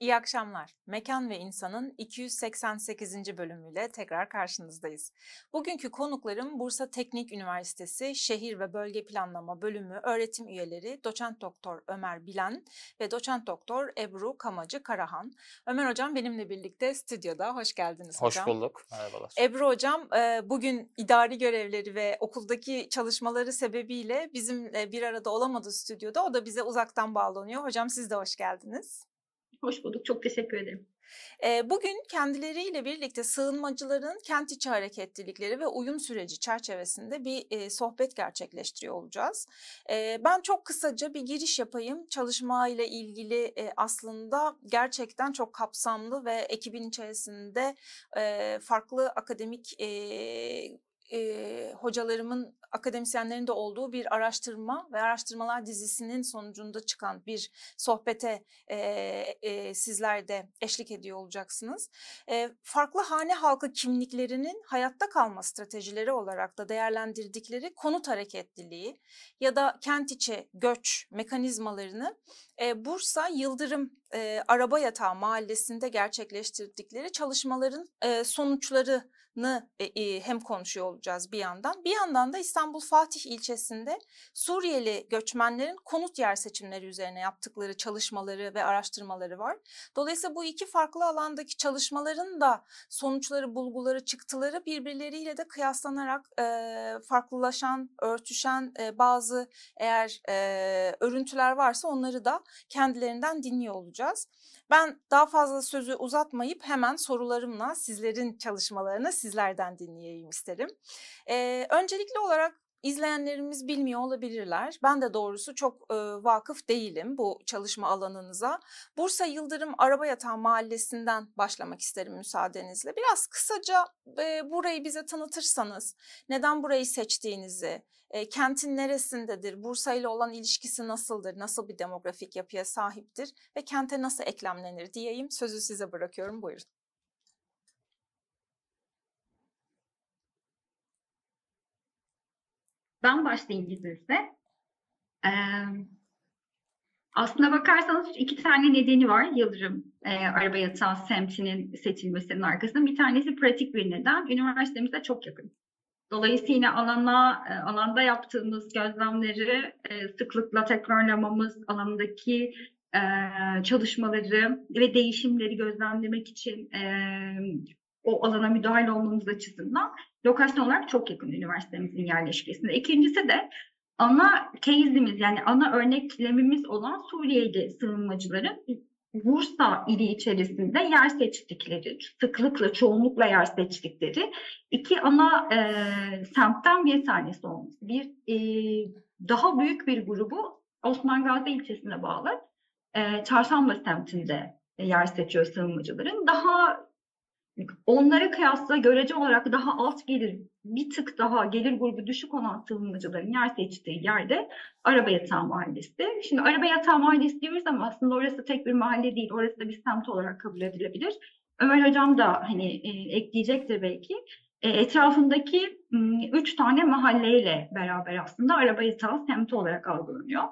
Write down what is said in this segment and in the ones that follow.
İyi akşamlar. Mekan ve İnsan'ın 288. bölümüyle tekrar karşınızdayız. Bugünkü konuklarım Bursa Teknik Üniversitesi Şehir ve Bölge Planlama Bölümü öğretim üyeleri Doçent Doktor Ömer Bilen ve Doçent Doktor Ebru Kamacı Karahan. Ömer Hocam benimle birlikte stüdyoda. Hoş geldiniz Hoş hocam. bulduk. Merhabalar. Ebru Hocam e, bugün idari görevleri ve okuldaki çalışmaları sebebiyle bizimle bir arada olamadı stüdyoda. O da bize uzaktan bağlanıyor. Hocam siz de hoş geldiniz. Hoş bulduk. Çok teşekkür ederim. Bugün kendileriyle birlikte sığınmacıların kent içi hareketlilikleri ve uyum süreci çerçevesinde bir sohbet gerçekleştiriyor olacağız. Ben çok kısaca bir giriş yapayım. Çalışma ile ilgili aslında gerçekten çok kapsamlı ve ekibin içerisinde farklı akademik e, hocalarımın, akademisyenlerin de olduğu bir araştırma ve araştırmalar dizisinin sonucunda çıkan bir sohbete e, e, sizler de eşlik ediyor olacaksınız. E, farklı hane halkı kimliklerinin hayatta kalma stratejileri olarak da değerlendirdikleri konut hareketliliği ya da kent içi göç mekanizmalarını e, Bursa Yıldırım e, Araba Yatağı Mahallesi'nde gerçekleştirdikleri çalışmaların e, sonuçlarını e, hem konuşuyor olacağız bir yandan. Bir yandan da İstanbul Fatih ilçesinde Suriyeli göçmenlerin konut yer seçimleri üzerine yaptıkları çalışmaları ve araştırmaları var. Dolayısıyla bu iki farklı alandaki çalışmaların da sonuçları, bulguları, çıktıları birbirleriyle de kıyaslanarak e, farklılaşan, örtüşen e, bazı eğer e, örüntüler varsa onları da kendilerinden dinliyor olacağız. Ben daha fazla sözü uzatmayıp hemen sorularımla sizlerin çalışmalarını sizlerden dinleyeyim isterim. Ee, öncelikli olarak izleyenlerimiz bilmiyor olabilirler. Ben de doğrusu çok e, vakıf değilim bu çalışma alanınıza. Bursa Yıldırım Araba Yatağı Mahallesi'nden başlamak isterim müsaadenizle. Biraz kısaca e, burayı bize tanıtırsanız, neden burayı seçtiğinizi, kentin neresindedir, Bursa ile olan ilişkisi nasıldır, nasıl bir demografik yapıya sahiptir ve kente nasıl eklemlenir diyeyim. Sözü size bırakıyorum, buyurun. Ben başlayayım izninizle. Ee, aslına bakarsanız iki tane nedeni var Yıldırım e, Araba Yatağı semtinin seçilmesinin arkasında. Bir tanesi pratik bir neden. Üniversitemize çok yakın. Dolayısıyla alana, e, alanda yaptığımız gözlemleri e, sıklıkla tekrarlamamız, alandaki e, çalışmaları ve değişimleri gözlemlemek için o alana müdahil olmamız açısından lokasyon olarak çok yakın üniversitemizin yerleşkesinde. İkincisi de ana case'imiz yani ana örneklemimiz olan Suriyeli sığınmacıların Bursa ili içerisinde yer seçtikleri, sıklıkla, çoğunlukla yer seçtikleri iki ana e, semtten bir tanesi olmuş. Bir e, daha büyük bir grubu Osman Gazi ilçesine bağlı e, Çarşamba semtinde yer seçiyor sığınmacıların. Daha onlara kıyasla görece olarak daha alt gelir, bir tık daha gelir grubu düşük olan sığınmacıların yer seçtiği yerde Araba Yatağı Mahallesi. Şimdi Araba Yatağı Mahallesi diyoruz ama aslında orası tek bir mahalle değil, orası da bir semt olarak kabul edilebilir. Ömer Hocam da hani e, ekleyecektir belki. E, etrafındaki üç tane mahalleyle beraber aslında Araba Yatağı semti olarak algılanıyor.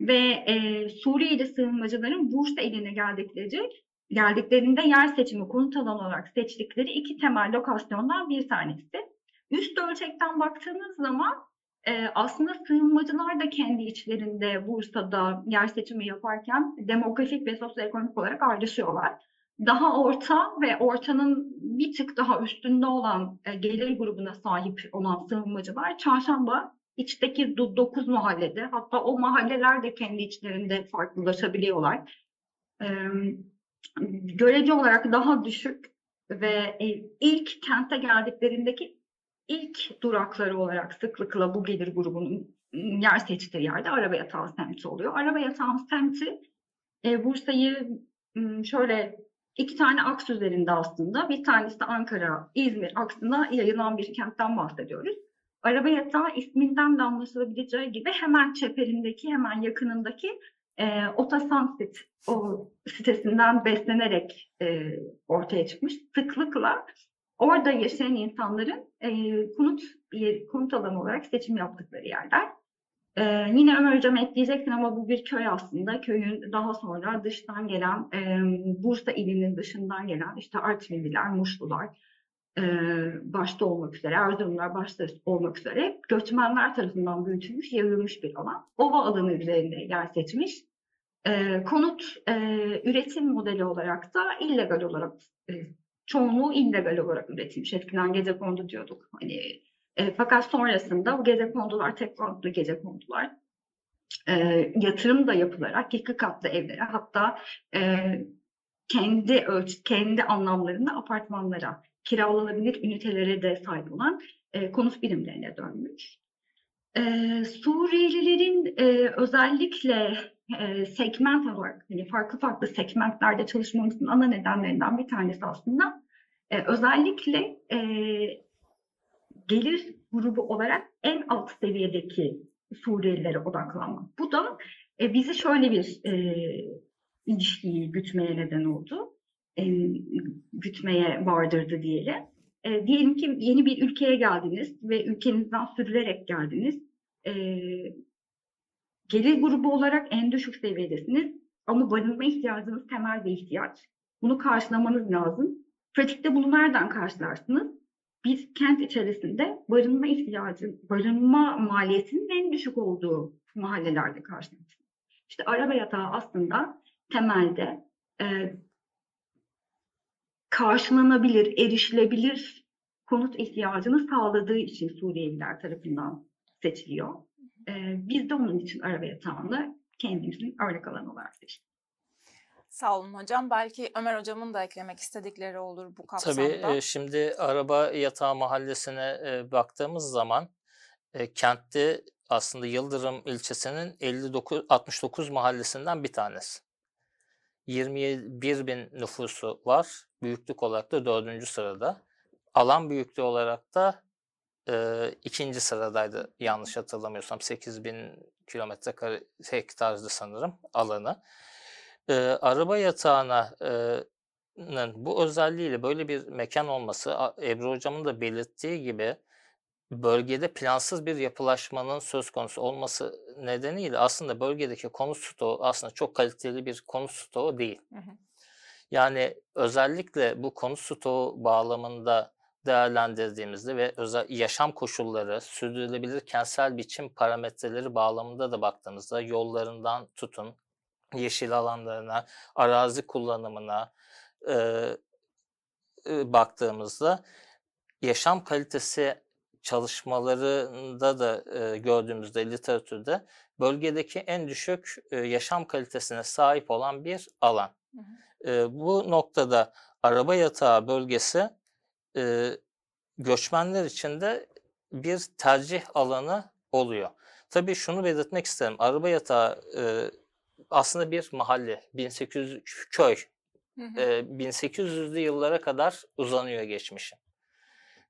Ve e, Suriyeli sığınmacıların Bursa iline geldikleri geldiklerinde yer seçimi konut alanı olarak seçtikleri iki temel lokasyondan bir tanesi. Üst ölçekten baktığınız zaman e, aslında sığınmacılar da kendi içlerinde Bursa'da yer seçimi yaparken demografik ve sosyoekonomik olarak ayrışıyorlar. Daha orta ve ortanın bir tık daha üstünde olan e, gelir grubuna sahip olan sığınmacılar çarşamba içteki 9 mahallede hatta o mahalleler de kendi içlerinde farklılaşabiliyorlar. Evet görece olarak daha düşük ve e, ilk kente geldiklerindeki ilk durakları olarak sıklıkla bu gelir grubunun yer seçtiği yerde araba yatağı semti oluyor. Araba yatağı semti e, Bursa'yı şöyle iki tane aks üzerinde aslında. Bir tanesi Ankara, İzmir aksına yayılan bir kentten bahsediyoruz. Araba yatağı isminden de anlaşılabileceği gibi hemen çeperindeki, hemen yakınındaki e, Otasansit o sitesinden beslenerek e, ortaya çıkmış. Sıklıkla orada yaşayan insanların e, konut bir konut alanı olarak seçim yaptıkları yerler. Ee, yine Ömer Hocam ekleyeceksin ama bu bir köy aslında. Köyün daha sonra dıştan gelen, e, Bursa ilinin dışından gelen işte Artvinliler, Muşlular e, başta olmak üzere, Erzurumlar başta olmak üzere göçmenler tarafından büyütülmüş, yayılmış bir alan. Ova alanı üzerinde yer seçmiş. E, konut e, üretim modeli olarak da illegal olarak, e, çoğunluğu illegal olarak üretilmiş. Eskiden gece kondu diyorduk. Hani e, fakat sonrasında bu gece kondular tek konutlu gece kondular e, yatırım da yapılarak iki katlı evlere hatta e, kendi ölç kendi anlamlarında apartmanlara kiralanabilir ünitelere de sahip olan e, konut birimlerine dönmüş. E, Suriyelilerin e, özellikle e, segment olarak hani farklı farklı segmentlerde çalışmamızın ana nedenlerinden bir tanesi aslında e, özellikle e, gelir grubu olarak en alt seviyedeki Suriyelilere odaklanmak. Bu da e, bizi şöyle bir e, ilişkiyi gütmeye neden oldu. E, gütmeye vardırdı diyelim. E, diyelim ki yeni bir ülkeye geldiniz ve ülkenizden sürülerek geldiniz. E, gelir grubu olarak en düşük seviyedesiniz ama barınma ihtiyacınız temel bir ihtiyaç. Bunu karşılamanız lazım. Pratikte bunu nereden karşılarsınız? bir kent içerisinde barınma ihtiyacı, barınma maliyetinin en düşük olduğu mahallelerde karşılaştık. İşte araba yatağı aslında temelde e, karşılanabilir, erişilebilir konut ihtiyacını sağladığı için Suriyeliler tarafından seçiliyor. E, biz de onun için araba yatağını kendimizin örnek alanı olarak seçtik. Sağ olun hocam. Belki Ömer hocamın da eklemek istedikleri olur bu kapsamda. Tabii e, şimdi araba yatağı mahallesine e, baktığımız zaman e, kentte aslında Yıldırım ilçesinin 59 69 mahallesinden bir tanesi. 21 bin nüfusu var. Büyüklük olarak da dördüncü sırada. Alan büyüklüğü olarak da e, ikinci sıradaydı yanlış hatırlamıyorsam. 8 bin kilometre kare hektardı sanırım alanı e, araba yatağına e, bu özelliğiyle böyle bir mekan olması Ebru Hocam'ın da belirttiği gibi bölgede plansız bir yapılaşmanın söz konusu olması nedeniyle aslında bölgedeki konut stoğu aslında çok kaliteli bir konut stoğu değil. Hı hı. Yani özellikle bu konut stoğu bağlamında değerlendirdiğimizde ve özel yaşam koşulları, sürdürülebilir kentsel biçim parametreleri bağlamında da baktığımızda yollarından tutun, yeşil alanlarına, arazi kullanımına e, e, baktığımızda yaşam kalitesi çalışmalarında da e, gördüğümüzde literatürde bölgedeki en düşük e, yaşam kalitesine sahip olan bir alan. Hı hı. E, bu noktada araba yatağı bölgesi e, göçmenler için de bir tercih alanı oluyor. Tabii şunu belirtmek isterim. Araba yatağı e, aslında bir mahalle, 1800 köy. Hı hı. E, 1800'lü yıllara kadar uzanıyor geçmişi.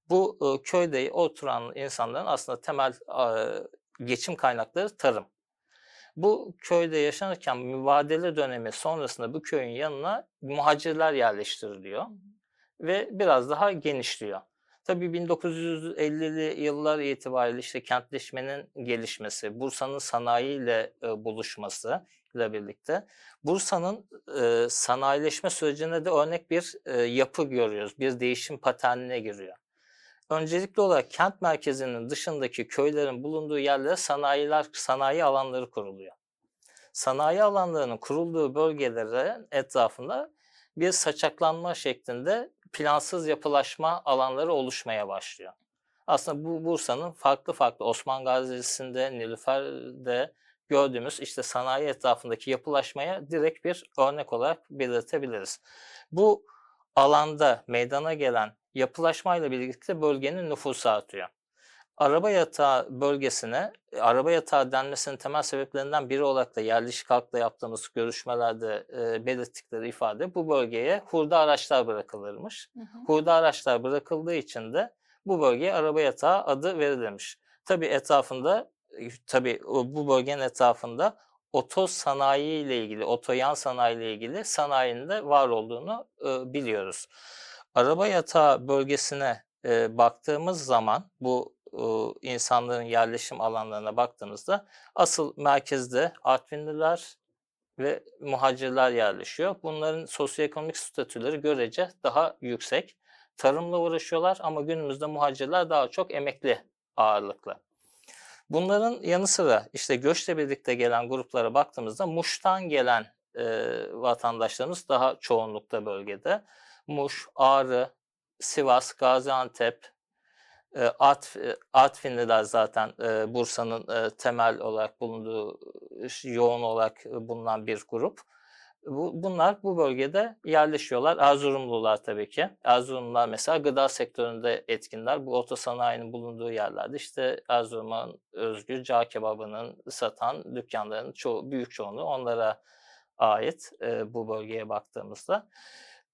Bu e, köyde oturan insanların aslında temel e, geçim kaynakları tarım. Bu köyde yaşanırken mübadele dönemi sonrasında bu köyün yanına muhacirler yerleştiriliyor ve biraz daha genişliyor. Tabii 1950'li yıllar itibariyle işte kentleşmenin gelişmesi, Bursa'nın sanayiyle e, buluşması ile birlikte Bursa'nın e, sanayileşme sürecine de örnek bir e, yapı görüyoruz. Bir değişim paternine giriyor. Öncelikli olarak kent merkezinin dışındaki köylerin bulunduğu yerlere sanayiler, sanayi alanları kuruluyor. Sanayi alanlarının kurulduğu bölgelerin etrafında bir saçaklanma şeklinde plansız yapılaşma alanları oluşmaya başlıyor. Aslında bu Bursa'nın farklı farklı Osman Gazi'sinde, Nilüfer'de gördüğümüz işte sanayi etrafındaki yapılaşmaya direkt bir örnek olarak belirtebiliriz. Bu alanda meydana gelen yapılaşmayla birlikte bölgenin nüfusu artıyor. Araba yatağı bölgesine, araba yatağı denmesinin temel sebeplerinden biri olarak da yerleşik halkla yaptığımız görüşmelerde e, belirttikleri ifade bu bölgeye hurda araçlar bırakılırmış. Hı hı. Hurda araçlar bırakıldığı için de bu bölgeye araba yatağı adı verilmiş. Tabi etrafında, tabi bu bölgenin etrafında oto sanayi ile ilgili, otoyan sanayi ile ilgili sanayinin de var olduğunu e, biliyoruz. Araba yatağı bölgesine e, baktığımız zaman bu e, insanların yerleşim alanlarına baktığımızda asıl merkezde Artvinliler ve muhacirler yerleşiyor. Bunların sosyoekonomik statüleri görece daha yüksek. Tarımla uğraşıyorlar ama günümüzde muhacirler daha çok emekli ağırlıklı. Bunların yanı sıra işte göçle birlikte gelen gruplara baktığımızda Muş'tan gelen e, vatandaşlarımız daha çoğunlukta bölgede. Muş, Ağrı, Sivas, Gaziantep, e, Artv, e, Artvinliler zaten Bursa'nın temel olarak bulunduğu, e, yoğun olarak bulunan bir grup. Bu, bunlar bu bölgede yerleşiyorlar. Erzurumlular tabii ki. Erzurumlular mesela gıda sektöründe etkinler. Bu otosanayinin bulunduğu yerlerde işte Erzurum'un özgü cağ kebabının satan dükkanların çoğu, büyük çoğunluğu onlara ait bu bölgeye baktığımızda.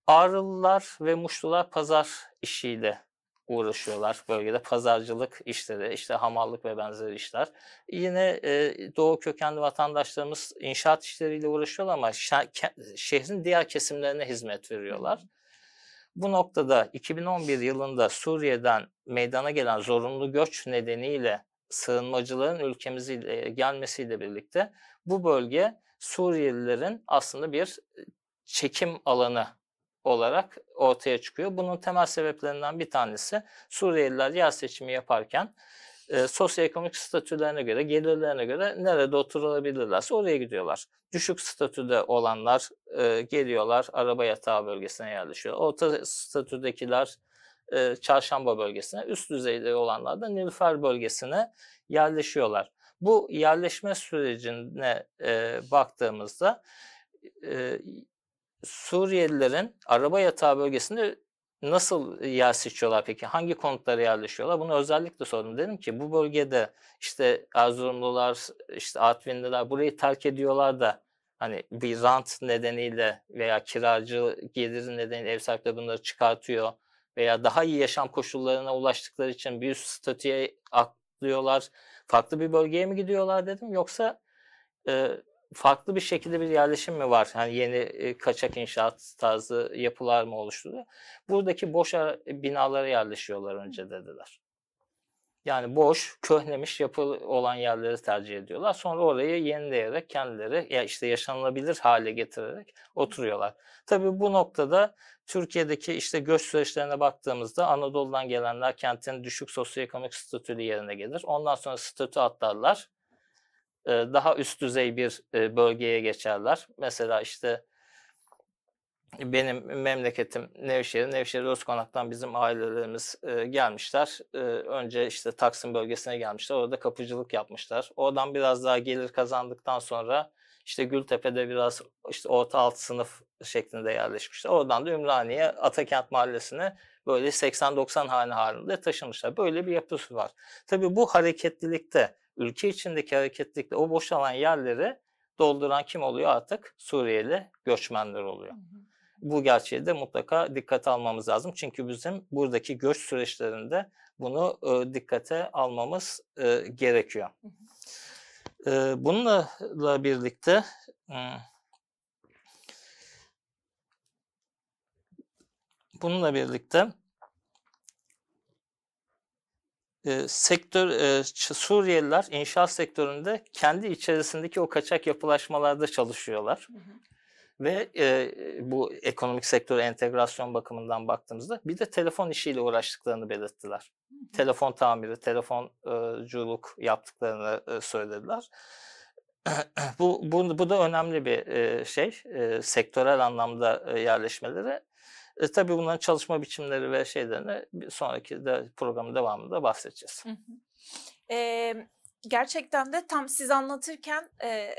Ağrılılar ve Muşlular pazar işiyle uğraşıyorlar bölgede. Pazarcılık işleri, işte hamallık ve benzeri işler. Yine e, doğu kökenli vatandaşlarımız inşaat işleriyle uğraşıyorlar ama şehrin diğer kesimlerine hizmet veriyorlar. Bu noktada 2011 yılında Suriye'den meydana gelen zorunlu göç nedeniyle sığınmacıların ülkemize gelmesiyle birlikte bu bölge Suriyelilerin aslında bir çekim alanı olarak ortaya çıkıyor. Bunun temel sebeplerinden bir tanesi Suriyeliler yer seçimi yaparken e, sosyoekonomik statülerine göre, gelirlerine göre nerede oturulabilirlerse oraya gidiyorlar. Düşük statüde olanlar e, geliyorlar, araba yatağı bölgesine yerleşiyor. Orta statüdekiler e, çarşamba bölgesine, üst düzeyde olanlar da Nilüfer bölgesine yerleşiyorlar. Bu yerleşme sürecine e, baktığımızda e, Suriyelilerin araba yatağı bölgesinde nasıl yer seçiyorlar peki? Hangi konutlara yerleşiyorlar? Bunu özellikle sordum. Dedim ki bu bölgede işte Erzurumlular, işte Artvinliler burayı terk ediyorlar da hani bir rant nedeniyle veya kiracı geliri nedeniyle ev sahipleri bunları çıkartıyor veya daha iyi yaşam koşullarına ulaştıkları için bir üst statüye atlıyorlar. Farklı bir bölgeye mi gidiyorlar dedim yoksa e, farklı bir şekilde bir yerleşim mi var? Hani yeni e, kaçak inşaat tarzı yapılar mı oluşturuyor? Buradaki boş ara- binalara yerleşiyorlar önce dediler. Yani boş, köhnemiş yapı olan yerleri tercih ediyorlar. Sonra orayı yenileyerek kendileri ya işte yaşanılabilir hale getirerek oturuyorlar. Tabii bu noktada Türkiye'deki işte göç süreçlerine baktığımızda Anadolu'dan gelenler kentin düşük sosyoekonomik statülü yerine gelir. Ondan sonra statü atlarlar daha üst düzey bir bölgeye geçerler. Mesela işte benim memleketim Nevşehir. Nevşehir Özkonak'tan bizim ailelerimiz gelmişler. Önce işte Taksim bölgesine gelmişler. Orada kapıcılık yapmışlar. Oradan biraz daha gelir kazandıktan sonra işte Gültepe'de biraz işte orta alt sınıf şeklinde yerleşmişler. Oradan da Ümraniye Atakent Mahallesi'ne böyle 80-90 hane halinde taşınmışlar. Böyle bir yapısı var. Tabii bu hareketlilikte ülke içindeki hareketlilikte o boşalan yerleri dolduran kim oluyor artık? Suriyeli göçmenler oluyor. Bu gerçeği de mutlaka dikkate almamız lazım. Çünkü bizim buradaki göç süreçlerinde bunu e, dikkate almamız e, gerekiyor. E, bununla la birlikte bununla birlikte e, sektör e, Suriyeliler inşaat sektöründe kendi içerisindeki o kaçak yapılaşmalarda çalışıyorlar. Ve e, bu ekonomik sektör entegrasyon bakımından baktığımızda bir de telefon işiyle uğraştıklarını belirttiler. Telefon tamiri, telefonculuk yaptıklarını e, söylediler. bu, bu, bu da önemli bir e, şey. E, sektörel anlamda e, yerleşmeleri. E, tabii bunların çalışma biçimleri ve şeylerini bir sonraki de programın devamında bahsedeceğiz. Hı hı. Eee, gerçekten de tam siz anlatırken eee,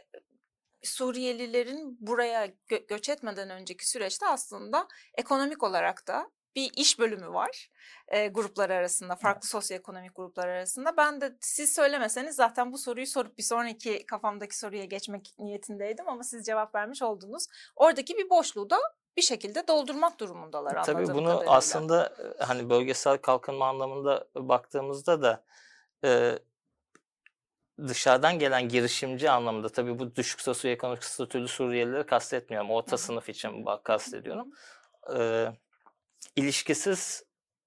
Suriyelilerin buraya gö- göç etmeden önceki süreçte aslında ekonomik olarak da bir iş bölümü var eee, gruplar arasında, farklı sosyoekonomik gruplar arasında. Ben de siz söylemeseniz zaten bu soruyu sorup bir sonraki kafamdaki soruya geçmek niyetindeydim ama siz cevap vermiş oldunuz. Oradaki bir boşluğu da bir şekilde doldurmak durumundalar Tabii anladığım bunu kadarıyla. aslında e, hani bölgesel kalkınma anlamında baktığımızda da e, dışarıdan gelen girişimci anlamında tabii bu düşük sosyoekonomik statülü Suriyelileri kastetmiyorum. Orta sınıf için bak- kastediyorum. E, ilişkisiz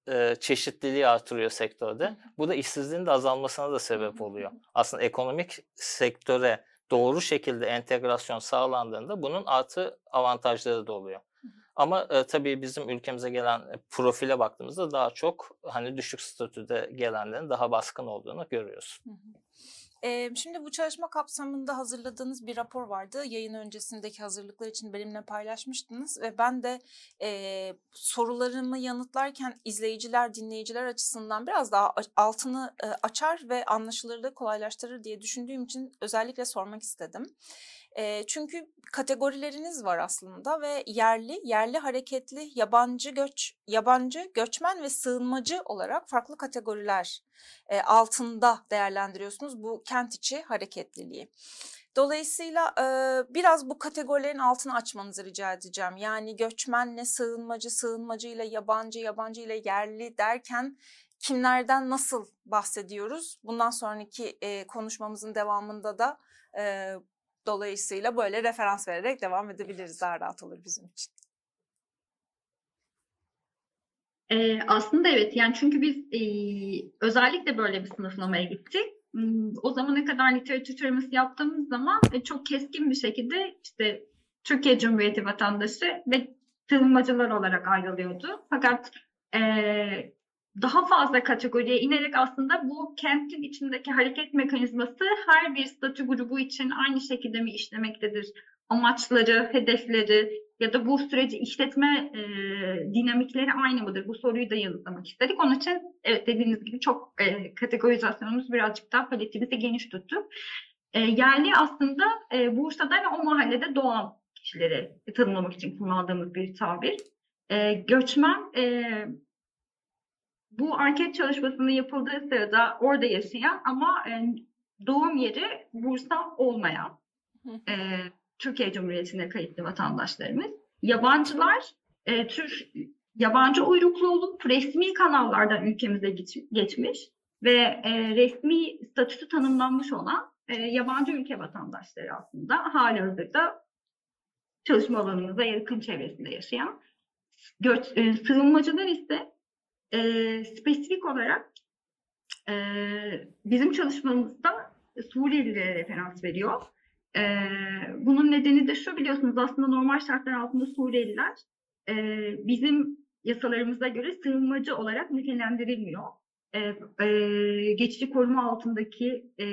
e, çeşitliliği artırıyor sektörde. Bu da işsizliğin de azalmasına da sebep oluyor. Aslında ekonomik sektöre doğru şekilde entegrasyon sağlandığında bunun artı avantajları da oluyor. Ama e, tabii bizim ülkemize gelen e, profile baktığımızda daha çok hani düşük statüde gelenlerin daha baskın olduğunu görüyoruz. Hı hı. Eee, şimdi bu çalışma kapsamında hazırladığınız bir rapor vardı. Yayın öncesindeki hazırlıklar için benimle paylaşmıştınız ve ben de eee, sorularımı yanıtlarken izleyiciler, dinleyiciler açısından biraz daha altını e, açar ve anlaşılırlığı kolaylaştırır diye düşündüğüm için özellikle sormak istedim. Eee, çünkü kategorileriniz var aslında ve yerli, yerli hareketli, yabancı göç, yabancı, göçmen ve sığınmacı olarak farklı kategoriler e, altında değerlendiriyorsunuz bu kent içi hareketliliği. Dolayısıyla e, biraz bu kategorilerin altını açmanızı rica edeceğim. Yani göçmenle sığınmacı, sığınmacıyla yabancı, yabancı ile yerli derken kimlerden nasıl bahsediyoruz? Bundan sonraki e, konuşmamızın devamında da e, dolayısıyla böyle referans vererek devam edebiliriz. Daha rahat olur bizim için. Ee, aslında evet yani çünkü biz e, özellikle böyle bir sınıflamaya gittik. O zamana kadar literatür taraması yaptığımız zaman e, çok keskin bir şekilde işte Türkiye Cumhuriyeti vatandaşı ve sığınmacılar olarak ayrılıyordu. Fakat e, daha fazla kategoriye inerek aslında bu kentin içindeki hareket mekanizması her bir statü grubu için aynı şekilde mi işlemektedir? Amaçları, hedefleri ya da bu süreci işletme e, dinamikleri aynı mıdır? Bu soruyu da yanıtlamak istedik. Onun için evet dediğiniz gibi çok e, kategorizasyonumuz birazcık daha paletimizi geniş tuttuk. E, yerli aslında e, Bursa'da ve o mahallede doğan kişileri tanımlamak için kullandığımız bir tabir. E, göçmen e, bu anket çalışmasının yapıldığı sırada orada yaşayan ama e, doğum yeri Bursa olmayan e, Türkiye Cumhuriyeti'ne kayıtlı vatandaşlarımız. Yabancılar e, Türk yabancı uyruklu olup resmi kanallardan ülkemize geç- geçmiş ve e, resmi statüsü tanımlanmış olan e, yabancı ülke vatandaşları aslında hali hazırda çalışma alanımıza yakın çevresinde yaşayan. Göç, e, sığınmacılar ise e, spesifik olarak e, bizim çalışmamızda Suriyelilere referans veriyor. E, bunun nedeni de şu biliyorsunuz aslında normal şartlar altında Suriyeliler e, bizim yasalarımıza göre sığınmacı olarak nitelendirilmiyor. E, e, geçici koruma altındaki e,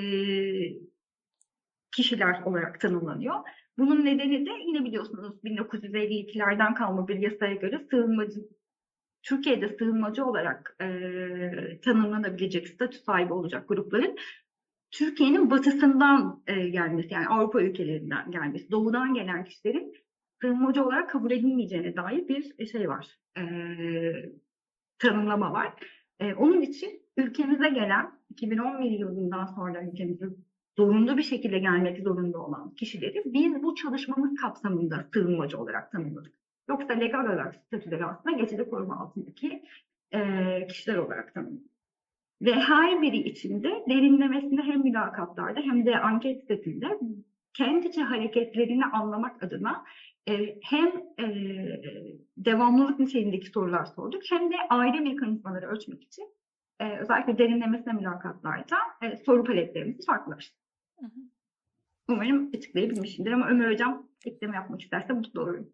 kişiler olarak tanımlanıyor. Bunun nedeni de yine biliyorsunuz 1952'lerden kalma bir yasaya göre sığınmacı Türkiye'de sığınmacı olarak e, tanımlanabilecek statü sahibi olacak grupların Türkiye'nin batısından e, gelmesi yani Avrupa ülkelerinden gelmesi, doğudan gelen kişilerin sığınmacı olarak kabul edilmeyeceğine dair bir şey var, e, tanımlama var. E, onun için ülkemize gelen 2011 yılından sonra ülkemize zorunlu bir şekilde gelmek zorunda olan kişileri biz bu çalışmamız kapsamında sığınmacı olarak tanımladık. Yoksa legal olarak statüleri aslında geçici koruma altındaki e, kişiler olarak tanımladık. Ve her biri içinde derinlemesine hem mülakatlarda hem de anket setinde kent içi hareketlerini anlamak adına e, hem e, devamlılık niteliğindeki sorular sorduk hem de aile mekanizmaları ölçmek için e, özellikle derinlemesine mülakatlarda e, soru paletlerimizi farklılaştırdık. Umarım açıklayabilmişimdir ama Ömer Hocam ekleme yapmak isterse mutlu olurum.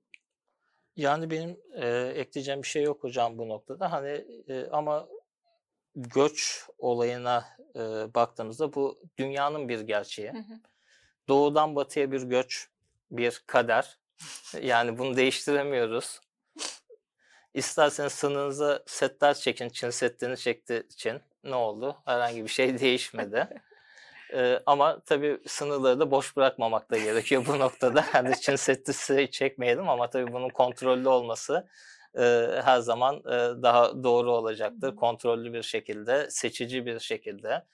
Yani benim e, ekleyeceğim bir şey yok hocam bu noktada. Hani e, ama göç olayına e, baktığımızda bu dünyanın bir gerçeği. Hı hı. Doğudan batıya bir göç, bir kader. Yani bunu değiştiremiyoruz. İsterseniz sınırınıza setler çekin. Çin setlerini çekti Çin. Ne oldu? Herhangi bir şey değişmedi. Ee, ama tabii sınırları da boş bırakmamak da gerekiyor bu noktada. Yani Çin Seddi çekmeyelim ama tabii bunun kontrollü olması e, her zaman e, daha doğru olacaktır. Kontrollü bir şekilde, seçici bir şekilde.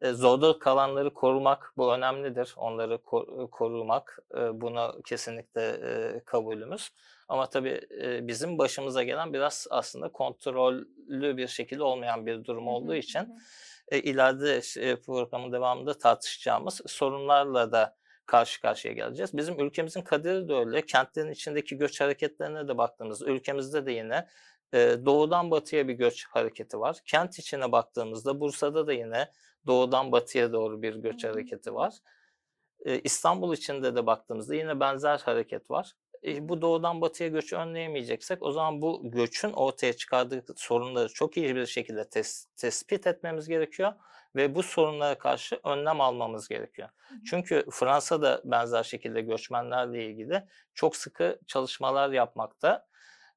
E, zorda kalanları korumak bu önemlidir. Onları ko- korumak e, buna kesinlikle e, kabulümüz. Ama tabii e, bizim başımıza gelen biraz aslında kontrollü bir şekilde olmayan bir durum olduğu için. E, ileride e, programın devamında tartışacağımız sorunlarla da karşı karşıya geleceğiz. Bizim ülkemizin kaderi de öyle. Kentlerin içindeki göç hareketlerine de baktığımızda ülkemizde de yine doğudan batıya bir göç hareketi var. Kent içine baktığımızda Bursa'da da yine doğudan batıya doğru bir göç hareketi var. İstanbul içinde de baktığımızda yine benzer hareket var. E, bu doğudan batıya göçü önleyemeyeceksek o zaman bu göçün ortaya çıkardığı sorunları çok iyi bir şekilde tes- tespit etmemiz gerekiyor ve bu sorunlara karşı önlem almamız gerekiyor. Hı. Çünkü Fransa da benzer şekilde göçmenlerle ilgili çok sıkı çalışmalar yapmakta.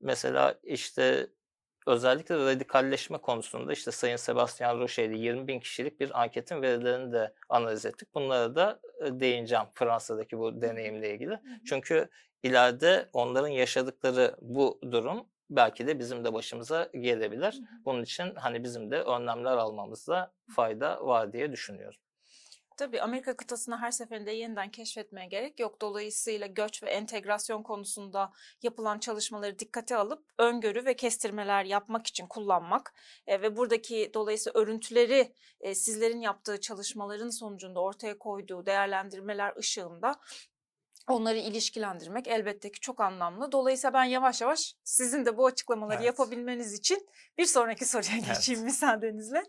Mesela işte özellikle radikalleşme konusunda işte Sayın Sebastian Roche ile 20 bin kişilik bir anketin verilerini de analiz ettik. Bunlara da e, değineceğim Fransa'daki bu deneyimle ilgili. Çünkü ileride onların yaşadıkları bu durum belki de bizim de başımıza gelebilir. Bunun için hani bizim de önlemler almamızda fayda var diye düşünüyorum. Tabii Amerika kıtasını her seferinde yeniden keşfetmeye gerek yok. Dolayısıyla göç ve entegrasyon konusunda yapılan çalışmaları dikkate alıp öngörü ve kestirmeler yapmak için kullanmak e, ve buradaki dolayısıyla örüntüleri e, sizlerin yaptığı çalışmaların sonucunda ortaya koyduğu değerlendirmeler ışığında onları ilişkilendirmek elbette ki çok anlamlı. Dolayısıyla ben yavaş yavaş sizin de bu açıklamaları Evet. yapabilmeniz için bir sonraki soruya Evet. geçeyim müsaadenizle.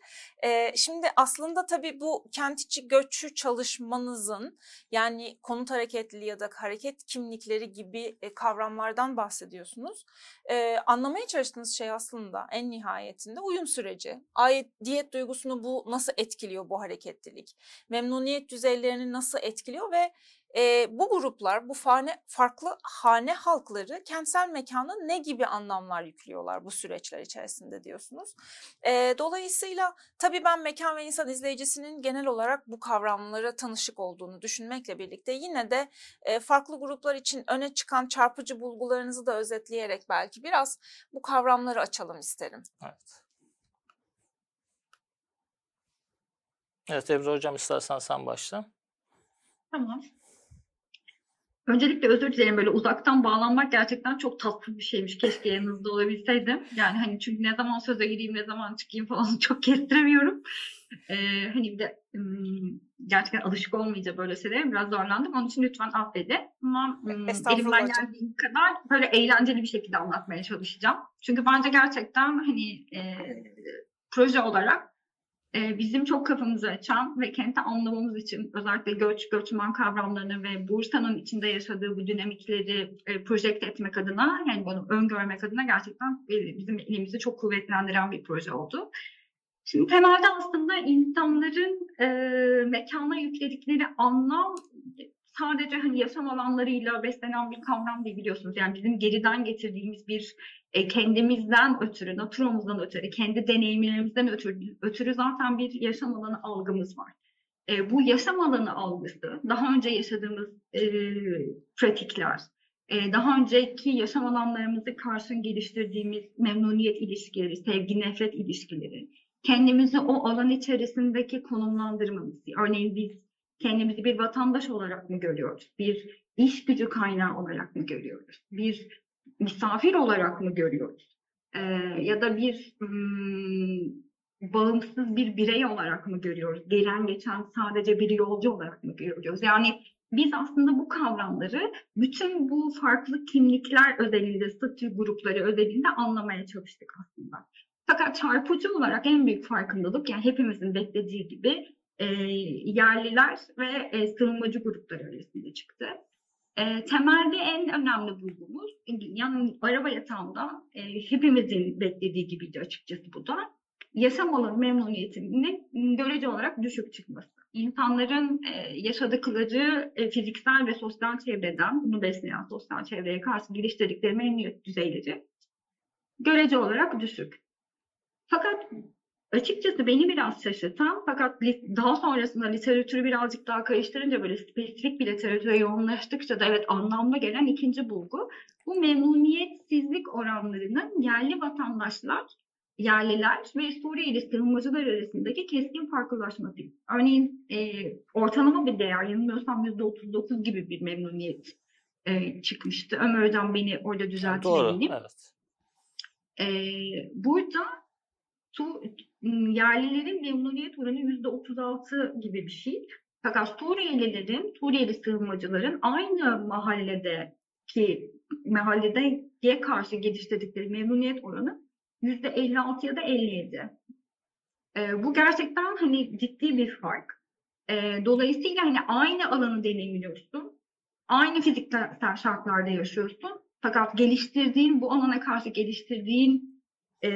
Ee, şimdi aslında tabii bu kent içi göçü çalışmanızın yani konut hareketliliği ya da hareket kimlikleri gibi e, kavramlardan bahsediyorsunuz. Ee, anlamaya çalıştığınız şey aslında en nihayetinde uyum süreci. Aidiyet duygusunu bu nasıl etkiliyor bu hareketlilik? Memnuniyet düzeylerini nasıl etkiliyor ve e, bu gruplar, bu fane, farklı hane halkları kentsel mekana ne gibi anlamlar yüklüyorlar bu süreçler içerisinde diyorsunuz. E, dolayısıyla tabii ben mekan ve insan izleyicisinin genel olarak bu kavramlara tanışık olduğunu düşünmekle birlikte yine de e, farklı gruplar için öne çıkan çarpıcı bulgularınızı da özetleyerek belki biraz bu kavramları açalım isterim. Evet. Evet Ebru Hocam istersen sen başla. Tamam. Öncelikle özür dilerim böyle uzaktan bağlanmak gerçekten çok tatsız bir şeymiş. Keşke yanınızda olabilseydim. Yani hani çünkü ne zaman söze gireyim ne zaman çıkayım falan çok kestiremiyorum. Ee, hani bir de gerçekten alışık olmayınca böyle şeylere biraz zorlandım. Onun için lütfen affedin. Ama elimden hocam. geldiği kadar böyle eğlenceli bir şekilde anlatmaya çalışacağım. Çünkü bence gerçekten hani e, proje olarak e, bizim çok kafamızı açan ve kenti anlamamız için özellikle göç, göçmen kavramlarını ve Bursa'nın içinde yaşadığı bu dinamikleri e, projekte etmek adına yani bunu öngörmek adına gerçekten e, bizim elimizi çok kuvvetlendiren bir proje oldu. Şimdi temelde aslında insanların e, mekana yükledikleri anlam sadece hani yaşam alanlarıyla beslenen bir kavram değil biliyorsunuz. Yani bizim geriden getirdiğimiz bir e, kendimizden ötürü, naturumuzdan ötürü, kendi deneyimlerimizden ötürü, ötürü zaten bir yaşam alanı algımız var. E, bu yaşam alanı algısı, daha önce yaşadığımız e, pratikler, e, daha önceki yaşam alanlarımızı karşın geliştirdiğimiz memnuniyet ilişkileri, sevgi nefret ilişkileri, kendimizi o alan içerisindeki konumlandırmamız. Örneğin biz kendimizi bir vatandaş olarak mı görüyoruz? Bir iş gücü kaynağı olarak mı görüyoruz? Bir misafir olarak mı görüyoruz? Ee, ya da bir ım, bağımsız bir birey olarak mı görüyoruz? Gelen geçen sadece bir yolcu olarak mı görüyoruz? Yani biz aslında bu kavramları bütün bu farklı kimlikler özelinde, statü grupları özelinde anlamaya çalıştık aslında. Fakat çarpıcı olarak en büyük farkındalık yani hepimizin beklediği gibi e, yerliler ve e, sığınmacı grupları arasında çıktı. E, temelde en önemli bulgumuz, yani araba yatağında e, hepimizin beklediği gibiydi açıkçası bu da. Yaşam alanı memnuniyetinin görece olarak düşük çıkması. İnsanların e, yaşadıkları e, fiziksel ve sosyal çevreden, bunu besleyen sosyal çevreye karşı geliştirdikleri memnuniyet düzeyleri görece olarak düşük. Fakat açıkçası beni biraz şaşırtan fakat daha sonrasında literatürü birazcık daha karıştırınca böyle spesifik bir literatüre yoğunlaştıkça da evet anlamlı gelen ikinci bulgu bu memnuniyetsizlik oranlarının yerli vatandaşlar, yerliler ve Suriyeli sığınmacılar arasındaki keskin farklılaşması. Örneğin e, ortalama bir değer yanılmıyorsam %39 gibi bir memnuniyet e, çıkmıştı. Ömer Hocam beni orada düzeltin Doğru. Evet. Ee, burada su, yerlilerin memnuniyet oranı yüzde 36 gibi bir şey. Fakat Suriyelilerin, Suriyeli sığınmacıların aynı mahalledeki mahallede karşı geliştirdikleri memnuniyet oranı yüzde 56 ya da 57. Ee, bu gerçekten hani ciddi bir fark. Ee, dolayısıyla hani aynı alanı deneyimliyorsun. Aynı fiziksel şartlarda yaşıyorsun. Fakat geliştirdiğin, bu alana karşı geliştirdiğin e,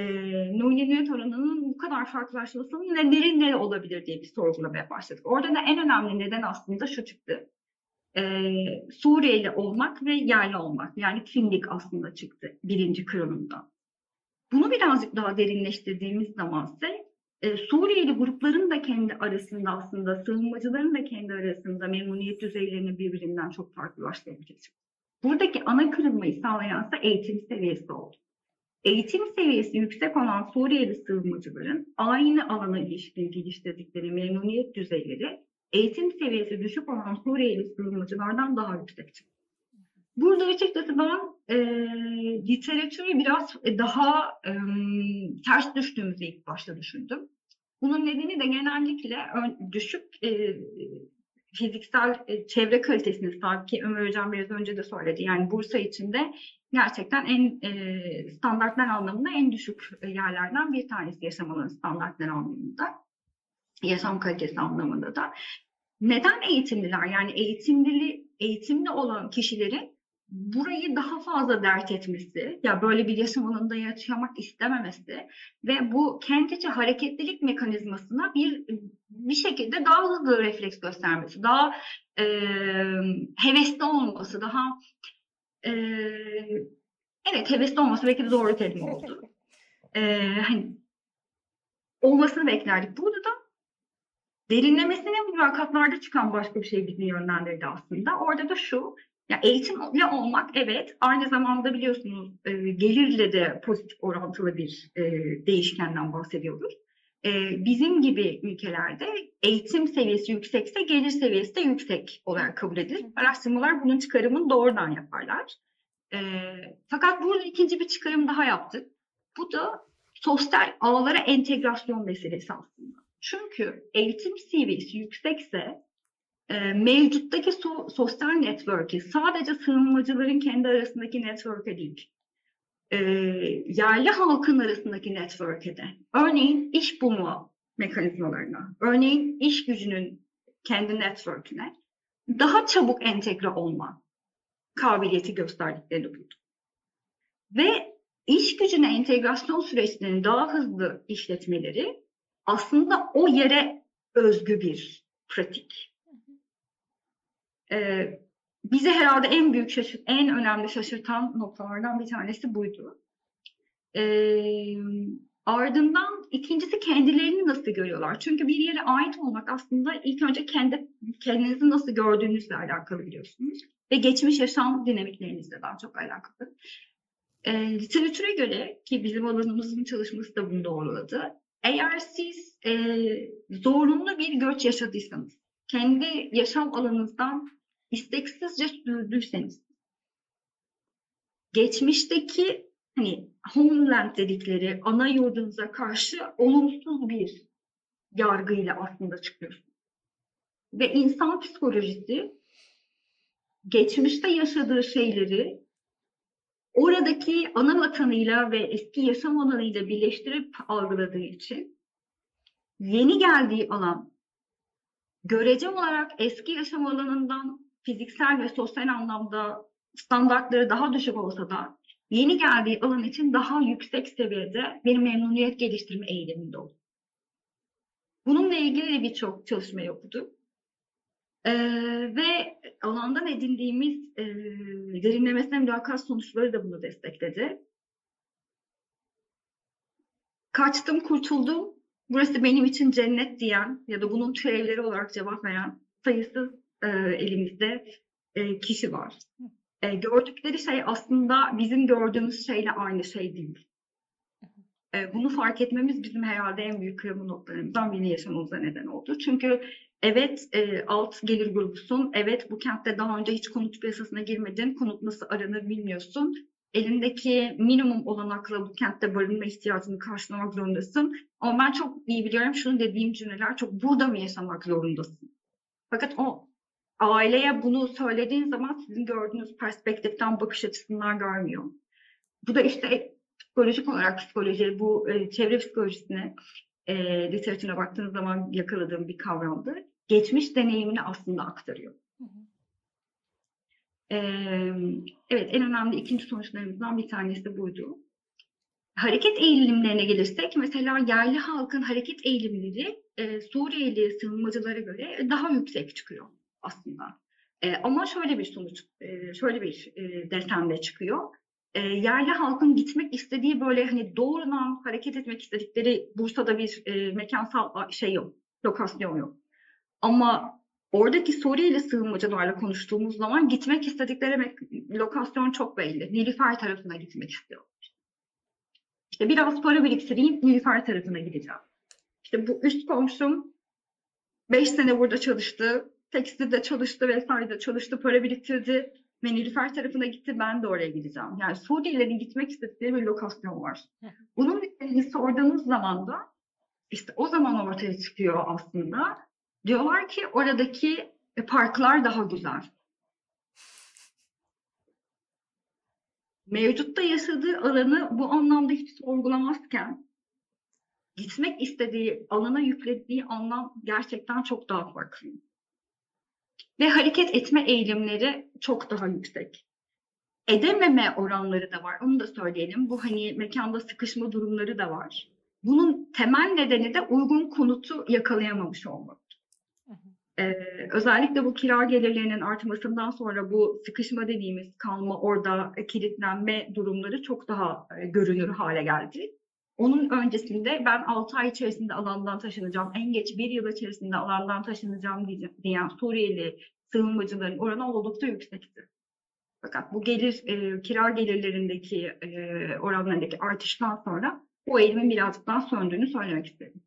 memnuniyet oranının bu kadar farklılaşmasının neleri ne olabilir diye bir sorgulamaya başladık. Orada da en önemli neden aslında şu çıktı. Ee, Suriyeli olmak ve yerli olmak. Yani kimlik aslında çıktı birinci kırılımda. Bunu birazcık daha derinleştirdiğimiz zaman ise e, Suriyeli grupların da kendi arasında aslında sığınmacıların da kendi arasında memnuniyet düzeylerini birbirinden çok farklılaştırabiliriz. Buradaki ana kırılmayı sağlayan ise eğitim seviyesi oldu. Eğitim seviyesi yüksek olan Suriyeli sığınmacıların aynı alana ilişkin geliştirdikleri memnuniyet düzeyleri eğitim seviyesi düşük olan Suriyeli sığınmacılardan daha yüksek. Burada açıkçası ben e, literatürü biraz daha e, ters düştüğümüzü ilk başta düşündüm. Bunun nedeni de genellikle düşük e, fiziksel e, çevre kalitesini sahip ki Ömer Hocam biraz önce de söyledi. Yani Bursa içinde gerçekten en e, standartlar anlamında en düşük yerlerden bir tanesi yaşam alanı standartlar anlamında. Yaşam kalitesi anlamında da. Neden eğitimliler? Yani eğitimli, eğitimli olan kişilerin burayı daha fazla dert etmesi, ya böyle bir yaşam alanında yaşamak istememesi ve bu kent içi hareketlilik mekanizmasına bir bir şekilde daha hızlı refleks göstermesi, daha e, hevesli olması, daha e, evet hevesli olması belki de doğru kelime oldu. E, hani olmasını beklerdik. Burada da derinlemesine mülakatlarda çıkan başka bir şey bizi yönlendirdi aslında. Orada da şu, ya eğitimli olmak evet aynı zamanda biliyorsunuz e, gelirle de pozitif orantılı bir e, değişkenden bahsediyoruz. E, bizim gibi ülkelerde eğitim seviyesi yüksekse gelir seviyesi de yüksek olarak kabul edilir. Araştırmalar bunun çıkarımını doğrudan yaparlar. E, fakat burada ikinci bir çıkarım daha yaptık. Bu da sosyal ağlara entegrasyon meselesi aslında. Çünkü eğitim seviyesi yüksekse e, mevcuttaki so sosyal network'i sadece sığınmacıların kendi arasındaki network'e değil, e, yerli halkın arasındaki network'e de, örneğin iş bulma mekanizmalarına, örneğin iş gücünün kendi network'üne daha çabuk entegre olma kabiliyeti gösterdiklerini buldum. Ve iş gücüne entegrasyon süreçlerinin daha hızlı işletmeleri aslında o yere özgü bir pratik. Ee, bize herhalde en büyük şaşırt, en önemli şaşırtan noktalardan bir tanesi buydu. Ee, ardından ikincisi kendilerini nasıl görüyorlar? Çünkü bir yere ait olmak aslında ilk önce kendi kendinizi nasıl gördüğünüzle alakalı biliyorsunuz. Ve geçmiş yaşam dinamiklerinizle daha çok alakalı. E, literatüre göre ki bizim alanımızın çalışması da bunu doğruladı. Eğer siz e, zorunlu bir göç yaşadıysanız, kendi yaşam alanınızdan isteksizce sürdüyseniz, geçmişteki hani homeland dedikleri ana yurdunuza karşı olumsuz bir yargıyla aslında çıkıyorsunuz. Ve insan psikolojisi geçmişte yaşadığı şeyleri oradaki ana vatanıyla ve eski yaşam alanıyla birleştirip algıladığı için yeni geldiği alan görece olarak eski yaşam alanından fiziksel ve sosyal anlamda standartları daha düşük olsa da yeni geldiği alan için daha yüksek seviyede bir memnuniyet geliştirme eğiliminde oldu. Bununla ilgili de birçok çalışma yapıldı. Ee, ve alandan edindiğimiz e, derinlemesine mülakat sonuçları da bunu destekledi. Kaçtım, kurtuldum, burası benim için cennet diyen ya da bunun türevleri olarak cevap veren sayısız e, elimizde e, kişi var. E, gördükleri şey aslında bizim gördüğümüz şeyle aynı şey değil. E, bunu fark etmemiz bizim herhalde en büyük kırılma noktalarımızdan birini yaşamamıza neden oldu. Çünkü evet e, alt gelir grubusun, evet bu kentte daha önce hiç konut piyasasına girmedin, konut nasıl aranır bilmiyorsun. Elindeki minimum olanakla bu kentte barınma ihtiyacını karşılamak zorundasın. Ama ben çok iyi biliyorum şunu dediğim cümleler çok burada mı yaşamak zorundasın? Fakat o aileye bunu söylediğin zaman sizin gördüğünüz perspektiften, bakış açısından görmüyor. Bu da işte psikolojik olarak psikoloji, bu e, çevre psikolojisine e, literatürüne baktığınız zaman yakaladığım bir kavramdır. Geçmiş deneyimini aslında aktarıyor. Hı hı. Ee, evet, en önemli ikinci sonuçlarımızdan bir tanesi buydu. Hareket eğilimlerine gelirsek, mesela yerli halkın hareket eğilimleri e, Suriyeli sığınmacılara göre daha yüksek çıkıyor aslında. E, ama şöyle bir sonuç, e, şöyle bir e, desende çıkıyor. E, yerli halkın gitmek istediği böyle hani doğrudan hareket etmek istedikleri Bursa'da bir e, mekansal şey yok, lokasyon yok. Ama oradaki Suriyeli sığınmacılarla konuştuğumuz zaman gitmek istedikleri lokasyon çok belli. Nilüfer tarafına gitmek istiyor. İşte biraz para biriktireyim, Nilüfer tarafına gideceğim. İşte bu üst komşum 5 sene burada çalıştı, tekstilde çalıştı vesaire çalıştı, para biriktirdi ve Nilüfer tarafına gitti, ben de oraya gideceğim. Yani Suriyelilerin gitmek istedikleri bir lokasyon var. Bunun nedenini sorduğunuz zaman da işte o zaman ortaya çıkıyor aslında. Diyorlar ki oradaki e, parklar daha güzel. Mevcutta yaşadığı alanı bu anlamda hiç sorgulamazken gitmek istediği alana yüklediği anlam gerçekten çok daha farklı. Ve hareket etme eğilimleri çok daha yüksek. Edememe oranları da var. Onu da söyleyelim. Bu hani mekanda sıkışma durumları da var. Bunun temel nedeni de uygun konutu yakalayamamış olmak. Hı hı. Ee, özellikle bu kira gelirlerinin artmasından sonra bu sıkışma dediğimiz kalma orada kilitlenme durumları çok daha e, görünür hale geldi. Onun öncesinde ben 6 ay içerisinde alandan taşınacağım, en geç bir yıl içerisinde alandan taşınacağım diye- diyen Suriyeli sığınmacıların oranı oldukça yüksekti. Fakat bu gelir, e, kira gelirlerindeki e, oranlarındaki artıştan sonra bu eğilimin birazcık daha söndüğünü söylemek istedim.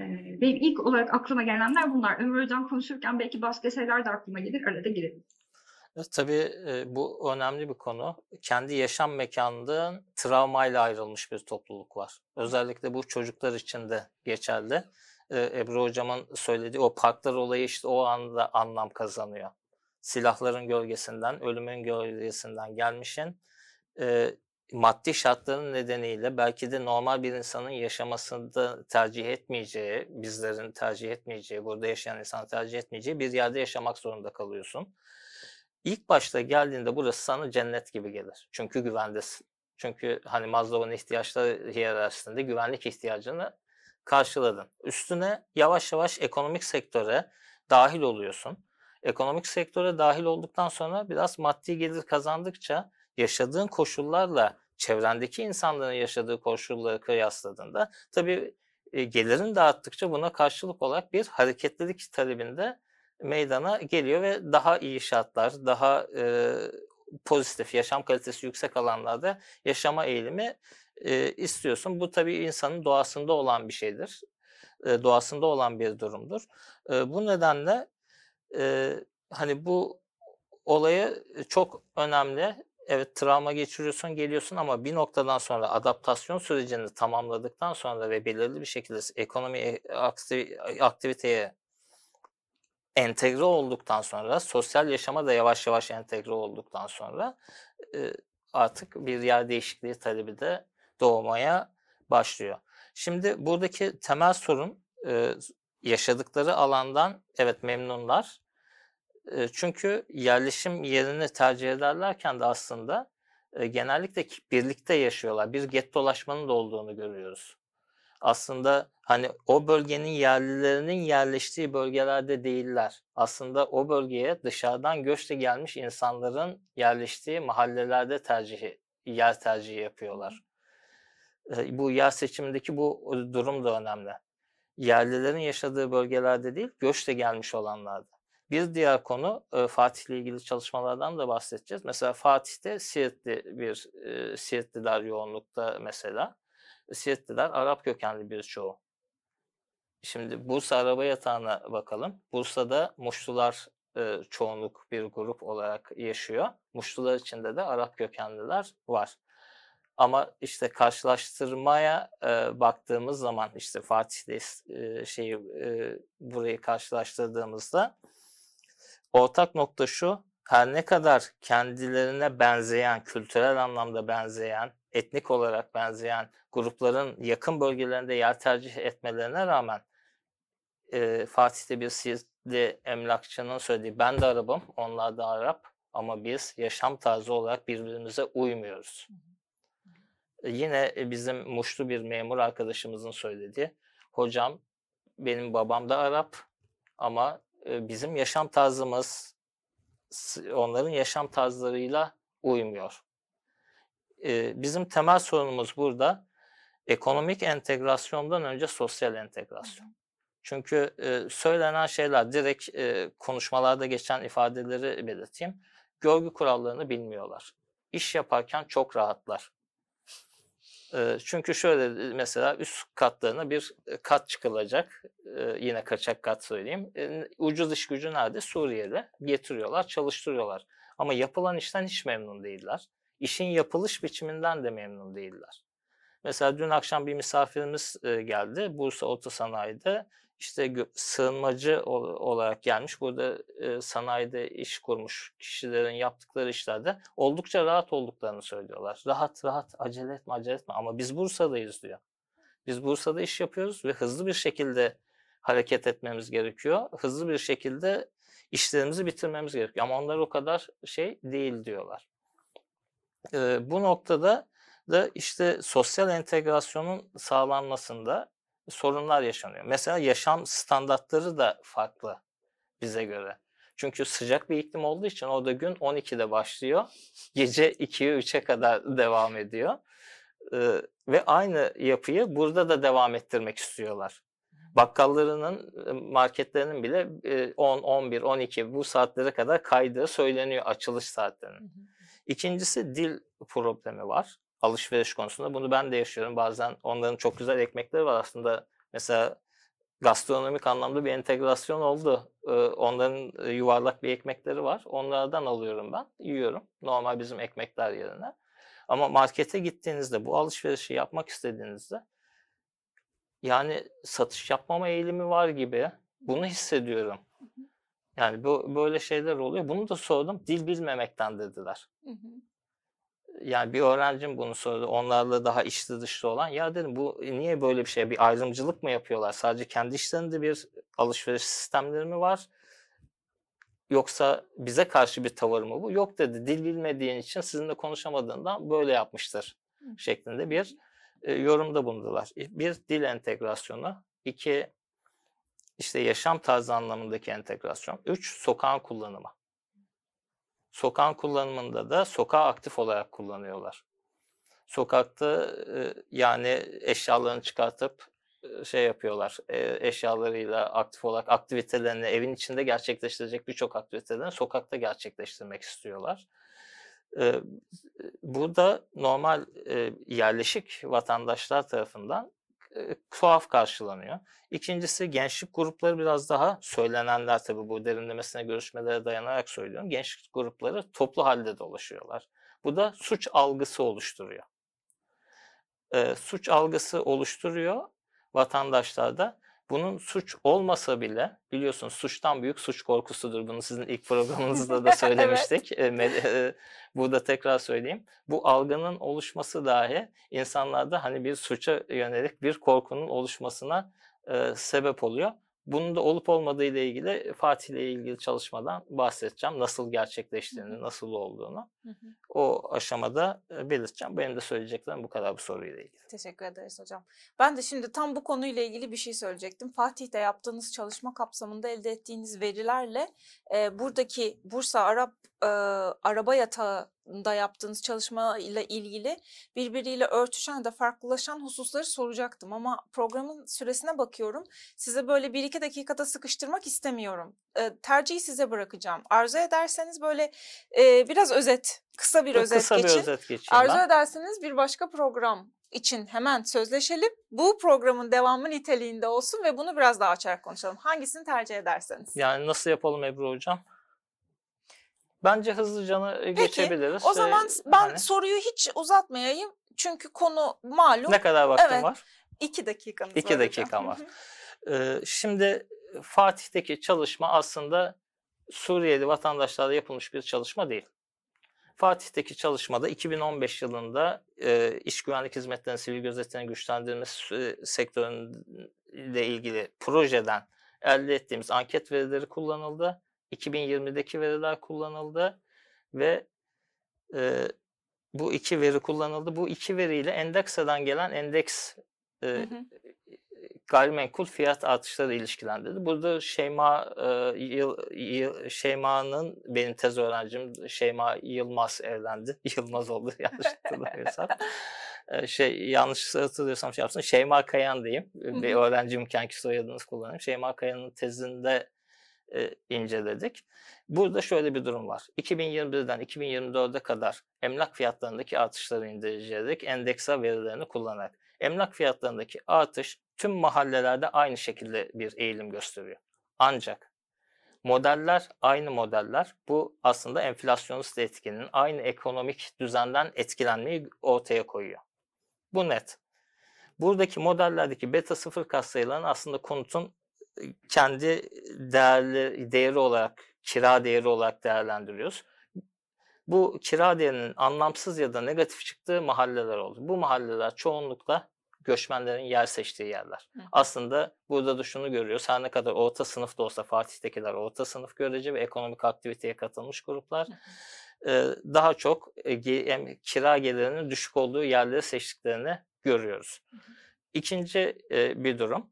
Ee, benim ilk olarak aklıma gelenler bunlar. Ömür Hocam konuşurken belki başka şeyler de aklıma gelir. Arada girelim. Tabii bu önemli bir konu. Kendi yaşam mekanından travmayla ayrılmış bir topluluk var. Özellikle bu çocuklar için de geçerli. Ebru Hocam'ın söylediği o parklar olayı işte o anda anlam kazanıyor. Silahların gölgesinden, ölümün gölgesinden gelmişin maddi şartların nedeniyle belki de normal bir insanın yaşamasını tercih etmeyeceği, bizlerin tercih etmeyeceği, burada yaşayan insan tercih etmeyeceği bir yerde yaşamak zorunda kalıyorsun. İlk başta geldiğinde burası sana cennet gibi gelir. Çünkü güvendesin. Çünkü hani Maslow'un ihtiyaçları hiyerarşisinde güvenlik ihtiyacını karşıladın. Üstüne yavaş yavaş ekonomik sektöre dahil oluyorsun. Ekonomik sektöre dahil olduktan sonra biraz maddi gelir kazandıkça yaşadığın koşullarla çevrendeki insanların yaşadığı koşulları kıyasladığında tabii e, gelirin de buna karşılık olarak bir hareketlilik talebinde meydana geliyor ve daha iyi şartlar, daha e, pozitif, yaşam kalitesi yüksek alanlarda yaşama eğilimi e, istiyorsun. Bu tabii insanın doğasında olan bir şeydir. E, doğasında olan bir durumdur. E, bu nedenle e, hani bu olayı çok önemli. Evet travma geçiriyorsun, geliyorsun ama bir noktadan sonra adaptasyon sürecini tamamladıktan sonra ve belirli bir şekilde ekonomi akti- aktiviteye entegre olduktan sonra, sosyal yaşama da yavaş yavaş entegre olduktan sonra e, artık bir yer değişikliği talebi de doğmaya başlıyor. Şimdi buradaki temel sorun e, yaşadıkları alandan evet memnunlar. E, çünkü yerleşim yerini tercih ederlerken de aslında e, genellikle birlikte yaşıyorlar. Bir gettolaşmanın da olduğunu görüyoruz aslında hani o bölgenin yerlilerinin yerleştiği bölgelerde değiller. Aslında o bölgeye dışarıdan göçle gelmiş insanların yerleştiği mahallelerde tercihi, yer tercihi yapıyorlar. E, Bu yer seçimindeki bu durum da önemli. Yerlilerin yaşadığı bölgelerde değil, göçle gelmiş olanlarda. Bir diğer konu e, Fatih'le ilgili çalışmalardan da bahsedeceğiz. Mesela Fatih'te Siirtli bir e, Siirtliler yoğunlukta mesela. Siirtliler Arap kökenli bir çoğu. Şimdi Bursa araba yatağına bakalım. Bursa'da Muşlular e, çoğunluk bir grup olarak yaşıyor. Muşlular içinde de Arap kökenliler var. Ama işte karşılaştırmaya e, baktığımız zaman işte Fatih'le şeyi e, burayı karşılaştırdığımızda ortak nokta şu. Her ne kadar kendilerine benzeyen, kültürel anlamda benzeyen, etnik olarak benzeyen grupların yakın bölgelerinde yer tercih etmelerine rağmen e, Fatih'te bir Siirtli emlakçının söylediği ben de Arap'ım, onlar da Arap ama biz yaşam tarzı olarak birbirimize uymuyoruz. E, Yine e, bizim Muşlu bir memur arkadaşımızın söylediği hocam benim babam da Arap ama e, bizim yaşam tarzımız onların yaşam tarzlarıyla uymuyor. E, Bizim temel sorunumuz burada ekonomik entegrasyondan önce sosyal entegrasyon. Çünkü e, söylenen şeyler direkt e, konuşmalarda geçen ifadeleri belirteyim. Görgü kurallarını bilmiyorlar. İş yaparken çok rahatlar. E, çünkü şöyle mesela üst katlarına bir e, kat çıkılacak. E, yine kaçak kat söyleyeyim. E, ucuz iş gücü nerede? Suriye'de. Getiriyorlar, çalıştırıyorlar. Ama yapılan işten hiç memnun değiller. İşin yapılış biçiminden de memnun değiller. Mesela dün akşam bir misafirimiz e, geldi. Bursa Otosanayi'de işte sığınmacı ol- olarak gelmiş. Burada e, sanayide iş kurmuş kişilerin yaptıkları işlerde oldukça rahat olduklarını söylüyorlar. Rahat rahat acele etme acele etme ama biz Bursa'dayız diyor. Biz Bursa'da iş yapıyoruz ve hızlı bir şekilde hareket etmemiz gerekiyor. Hızlı bir şekilde işlerimizi bitirmemiz gerekiyor. Ama onlar o kadar şey değil diyorlar. E, bu noktada da işte sosyal entegrasyonun sağlanmasında sorunlar yaşanıyor. Mesela yaşam standartları da farklı bize göre. Çünkü sıcak bir iklim olduğu için orada gün 12'de başlıyor. Gece 2'ye 3'e kadar devam ediyor. Ee, ve aynı yapıyı burada da devam ettirmek istiyorlar. Bakkallarının, marketlerinin bile e, 10, 11, 12 bu saatlere kadar kaydığı söyleniyor açılış saatlerinin. İkincisi dil problemi var alışveriş konusunda. Bunu ben de yaşıyorum. Bazen onların çok güzel ekmekleri var aslında. Mesela gastronomik anlamda bir entegrasyon oldu. Onların yuvarlak bir ekmekleri var. Onlardan alıyorum ben. Yiyorum. Normal bizim ekmekler yerine. Ama markete gittiğinizde bu alışverişi yapmak istediğinizde yani satış yapmama eğilimi var gibi bunu hissediyorum. Yani bu böyle şeyler oluyor. Bunu da sordum. Dil bilmemekten dediler Hı hı. yani bir öğrencim bunu sordu. Onlarla daha içli dışlı olan. Ya dedim bu niye böyle bir şey? Bir ayrımcılık mı yapıyorlar? Sadece kendi işlerinde bir alışveriş sistemleri mi var? Yoksa bize karşı bir tavır mı bu? Yok dedi. Dil bilmediğin için sizinle konuşamadığından böyle yapmıştır Hı. şeklinde bir e, yorumda bulundular. E, Bir dil entegrasyonu. iki işte yaşam tarzı anlamındaki entegrasyon. Üç sokağın kullanımı. Sokağın kullanımında da sokağı aktif olarak kullanıyorlar. Sokakta yani eşyalarını çıkartıp şey yapıyorlar. Eşyalarıyla aktif olarak aktivitelerini evin içinde gerçekleştirecek birçok aktivitelerini sokakta gerçekleştirmek istiyorlar. Burada normal yerleşik vatandaşlar tarafından tuhaf karşılanıyor. İkincisi gençlik grupları biraz daha söylenenler tabii bu derinlemesine görüşmelere dayanarak söylüyorum. Gençlik grupları toplu halde dolaşıyorlar. Bu da suç algısı oluşturuyor. Ee, suç algısı oluşturuyor vatandaşlarda. Bunun suç olmasa bile biliyorsunuz suçtan büyük suç korkusudur. Bunu sizin ilk programınızda da söylemiştik. Ee, me- e, Burada tekrar söyleyeyim. Bu algının oluşması dahi insanlarda hani bir suça yönelik bir korkunun oluşmasına e, sebep oluyor. Bunun da olup olmadığı ile ilgili Fatih ile ilgili çalışmadan bahsedeceğim. Nasıl gerçekleştiğini, nasıl olduğunu. Hı hı. O aşamada e, belirteceğim. Benim de söyleyeceklerim bu kadar bu soruyla ilgili. Teşekkür ederiz hocam. Ben de şimdi tam bu konuyla ilgili bir şey söyleyecektim. Fatih'te yaptığınız çalışma kapsamında elde ettiğiniz verilerle e, buradaki Bursa Arap e, araba yatağında yaptığınız çalışma ile ilgili birbiriyle örtüşen de farklılaşan hususları soracaktım. Ama programın süresine bakıyorum. Size böyle bir iki dakikada sıkıştırmak istemiyorum. E, tercihi size bırakacağım. Arzu ederseniz böyle e, biraz özet, kısa bir Çok özet kısa geçin. bir özet geçeyim Arzu ben. ederseniz bir başka program için hemen sözleşelim. Bu programın devamı niteliğinde olsun ve bunu biraz daha açarak konuşalım. Hangisini tercih ederseniz. Yani nasıl yapalım Ebru Hocam? Bence hızlıca geçebiliriz. O zaman Ee, ben hani- soruyu hiç uzatmayayım. çünkü konu malum. Ne kadar vaktim Evet. var? İki dakikanız İki var hocam. dakikam var. Ee, şimdi Fatih'teki çalışma aslında Suriyeli vatandaşlarla yapılmış bir çalışma değil. Fatih'teki çalışmada 2015 yılında e, iş güvenlik hizmetlerinin sivil gözetiminin güçlendirilmesi e, sektörüyle ilgili projeden elde ettiğimiz anket verileri kullanıldı. 2020'deki veriler kullanıldı ve e, bu iki veri kullanıldı. Bu iki veriyle Endekse'den gelen endeks e, Hı hı. gayrimenkul fiyat artışları ilişkilendirdi. Burada Şeyma e, Yıl, Yıl- Şeyma'nın benim tez öğrencim Şeyma Yılmaz evlendi. Yılmaz oldu yanlış hatırlamıyorsam. E, şey yanlış hatırlıyorsam şey yapsın. Şeyma Kayan diyeyim. Hı Bir hı. öğrencim kenki soyadını kullanayım. Şeyma Kayan'ın tezinde e, inceledik. Burada şöyle bir durum var. 2021'den 2024'e kadar emlak fiyatlarındaki artışları inceleyerek endeksa verilerini kullanarak emlak fiyatlarındaki artış tüm mahallelerde aynı şekilde bir eğilim gösteriyor. Ancak modeller aynı modeller. Bu aslında enflasyonist etkinin aynı ekonomik düzenden etkilenmeyi ortaya koyuyor. Bu net. Buradaki modellerdeki beta sıfır katsayılarını aslında konutun kendi değerli değeri olarak kira değeri olarak değerlendiriyoruz. Bu kira değerinin anlamsız ya da negatif çıktığı mahalleler oldu. Bu mahalleler çoğunlukla göçmenlerin yer seçtiği yerler. Hı. Aslında burada da şunu görüyoruz. Her ne kadar orta sınıf da olsa Fatih'tekiler orta sınıf görece ve ekonomik aktiviteye katılmış gruplar e, daha çok e, ge- em- kira gelirinin düşük olduğu yerleri seçtiklerini görüyoruz. İkinci e, bir durum.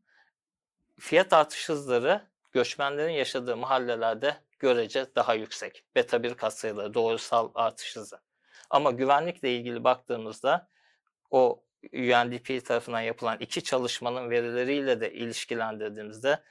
Fiyat artış hızları göçmenlerin yaşadığı mahallelerde görece daha yüksek. Beta 1 katsayıları, doğrusal artış hızı. Ama güvenlikle ilgili baktığımızda o UNDP tarafından yapılan iki çalışmanın verileriyle de ilişkilendirdiğimizde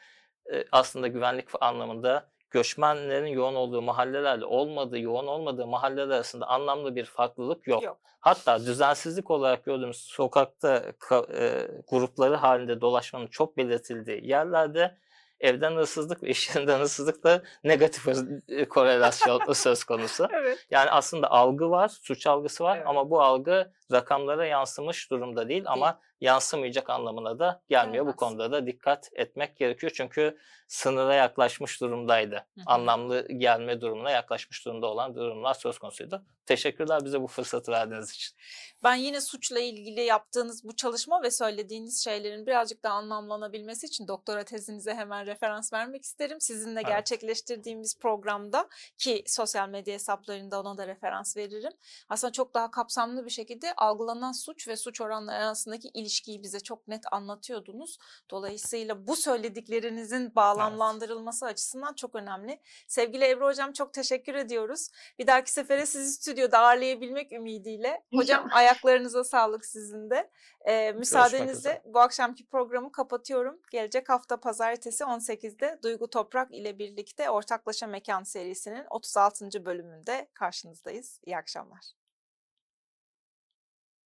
aslında güvenlik anlamında göçmenlerin yoğun olduğu mahallelerle olmadığı, yoğun olmadığı mahalleler arasında anlamlı bir farklılık yok. Yok. Hatta düzensizlik olarak gördüğümüz sokakta ka- e, grupları halinde dolaşmanın çok belirtildiği yerlerde evden hırsızlık ve iş yerinden hırsızlıkla negatif e, korelasyon söz konusu. Evet. Yani aslında algı var, suç algısı var Evet. ama bu algı rakamlara yansımış durumda değil ama yansımayacak anlamına da gelmiyor. Bu Gelmez. konuda da dikkat etmek gerekiyor çünkü sınıra yaklaşmış durumdaydı. Hı hı. Anlamlı gelme durumuna yaklaşmış durumda olan durumlar söz konusuydu. Teşekkürler bize bu fırsatı verdiğiniz için. Ben yine suçla ilgili yaptığınız bu çalışma ve söylediğiniz şeylerin birazcık daha anlamlanabilmesi için doktora tezinize hemen referans vermek isterim. Sizinle Evet. gerçekleştirdiğimiz programda ki sosyal medya hesaplarında ona da referans veririm. Aslında çok daha kapsamlı bir şekilde algılanan suç ve suç oranları arasındaki ilişkiyi bize çok net anlatıyordunuz. Dolayısıyla bu söylediklerinizin bağlamlandırılması açısından çok önemli. Sevgili Ebru Hocam çok teşekkür ediyoruz. Bir dahaki sefere sizi stüdyoda ağırlayabilmek ümidiyle. Hocam ayaklarınıza sağlık sizin de. Ee, müsaadenizle bu akşamki programı kapatıyorum. Gelecek hafta pazartesi 18'de Duygu Toprak ile birlikte Ortaklaşa Mekan serisinin 36. bölümünde karşınızdayız. İyi akşamlar.